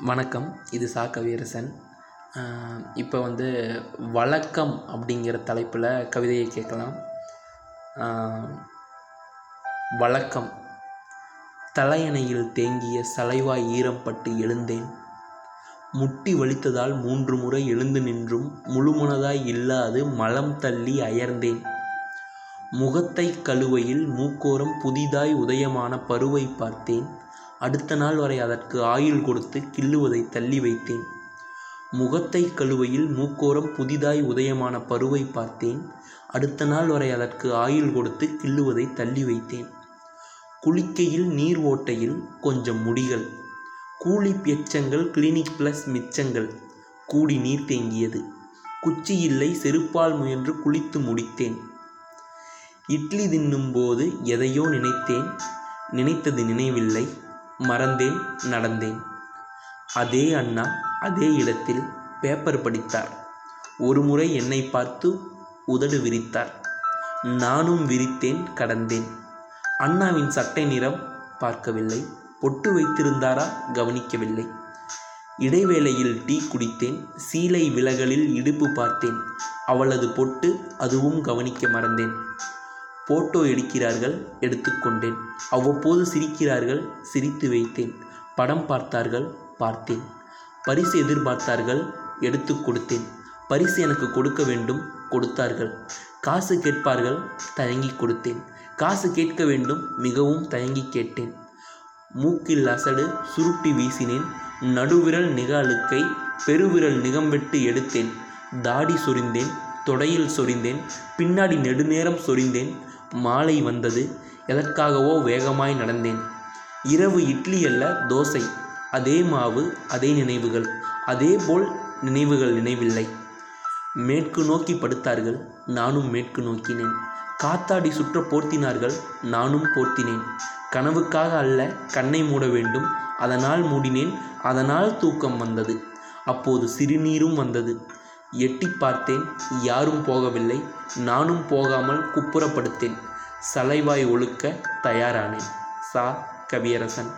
வணக்கம். இது சா. கவியரசன். இப்போ வந்து வழக்கம் அப்படிங்கிற தலைப்பில் கவிதையை கேட்கலாம். வழக்கம். தலையணையில் தேங்கிய சலைவாய் ஈரம் பட்டு எழுந்தேன். முட்டி வலித்ததால் மூன்று முறை எழுந்து நின்றும் முழுமனதாய் இல்லாது மலம் தள்ளி அயர்ந்தேன். முகத்தை கழுவையில் மூக்கோரம் புதிதாய் உதயமான பருவை பார்த்தேன். அடுத்த நாள் வரை அதற்கு ஆயுள் கொடுத்து கிள்ளுவதை தள்ளி வைத்தேன். முகத்தை கழுவையில் மூக்கோரம் புதிதாய் உதயமான பருவை பார்த்தேன். அடுத்த நாள் வரை அதற்கு ஆயுள் கொடுத்து கிள்ளுவதை தள்ளி வைத்தேன். குளிக்கையில் நீர் ஓட்டையில் கொஞ்சம் முடிகள். கூலி எச்சங்கள் கிளினிக் ப்ளஸ் மிச்சங்கள். கூடி நீர் தேங்கியது. குச்சி இல்லை செருப்பால் முயன்று குளித்து முடித்தேன். இட்லி தின்னும்போது எதையோ நினைத்தேன். நினைத்தது நினைவில்லை. மறந்தேன் நடந்தேன். அதே அண்ணா அதே இடத்தில் பேப்பர் படித்தார். ஒருமுறை என்னை பார்த்து உதடு விரித்தார். நானும் விரித்தேன் கடந்தேன். அண்ணாவின் சட்டை நிறம் பார்க்கவில்லை. பொட்டு வைத்திருந்தாரா கவனிக்கவில்லை. இடைவேளையில் டீ குடித்தேன். சீலை விலகலில் இடுப்பு பார்த்தேன். அவளது பொட்டு அதுவும் கவனிக்க மறந்தேன். போட்டோ எடுக்கிறார்கள் எடுத்துக்கொண்டேன் அவ்வப்போது சிரிக்கிறார்கள் சிரித்து வைத்தேன். படம் பார்த்தார்கள் பார்த்தேன். பரிசு எதிர்பார்த்தார்கள் எடுத்து கொடுத்தேன். பரிசு எனக்கு கொடுக்க வேண்டும் கொடுத்தார்கள். காசு கேட்பார்கள் தயங்கி கொடுத்தேன். காசு கேட்க வேண்டும் மிகவும் தயங்கி கேட்டேன். மூக்கில் அசடு சுருட்டி வீசினேன். நடுவிரல் நிக அழுக்கை பெருவிரல் நிகம்பெட்டு எடுத்தேன். தாடி சொரிந்தேன் தொடையில் சொரிந்தேன். பின்னாடி நெடுநேரம் சொரிந்தேன். மாலை வந்தது. எதற்காகவோ வேகமாய் நடந்தேன். இரவு இட்லி அல்ல தோசை. அதே மாவு அதே நினைவுகள். அதே போல் நினைவுகள் நினைவில்லை. மேற்கு நோக்கி படுத்தார்கள். நானும் மேற்கு நோக்கினேன். காத்தாடி சுற்ற போர்த்தினார்கள். நானும் போர்த்தினேன். கனவுக்காக அல்ல கண்ணை மூட வேண்டும். அதனால் மூடினேன். அதனால் தூக்கம் வந்தது. அப்போது சிறுநீரும் வந்தது. எட்டி பார்த்தேன் யாரும் போகவில்லை நானும் போகாமல் குப்புறப்படுத்தேன் சலைவாய் ஒழுக்க தயாரானேன் சா. கவியரசன்.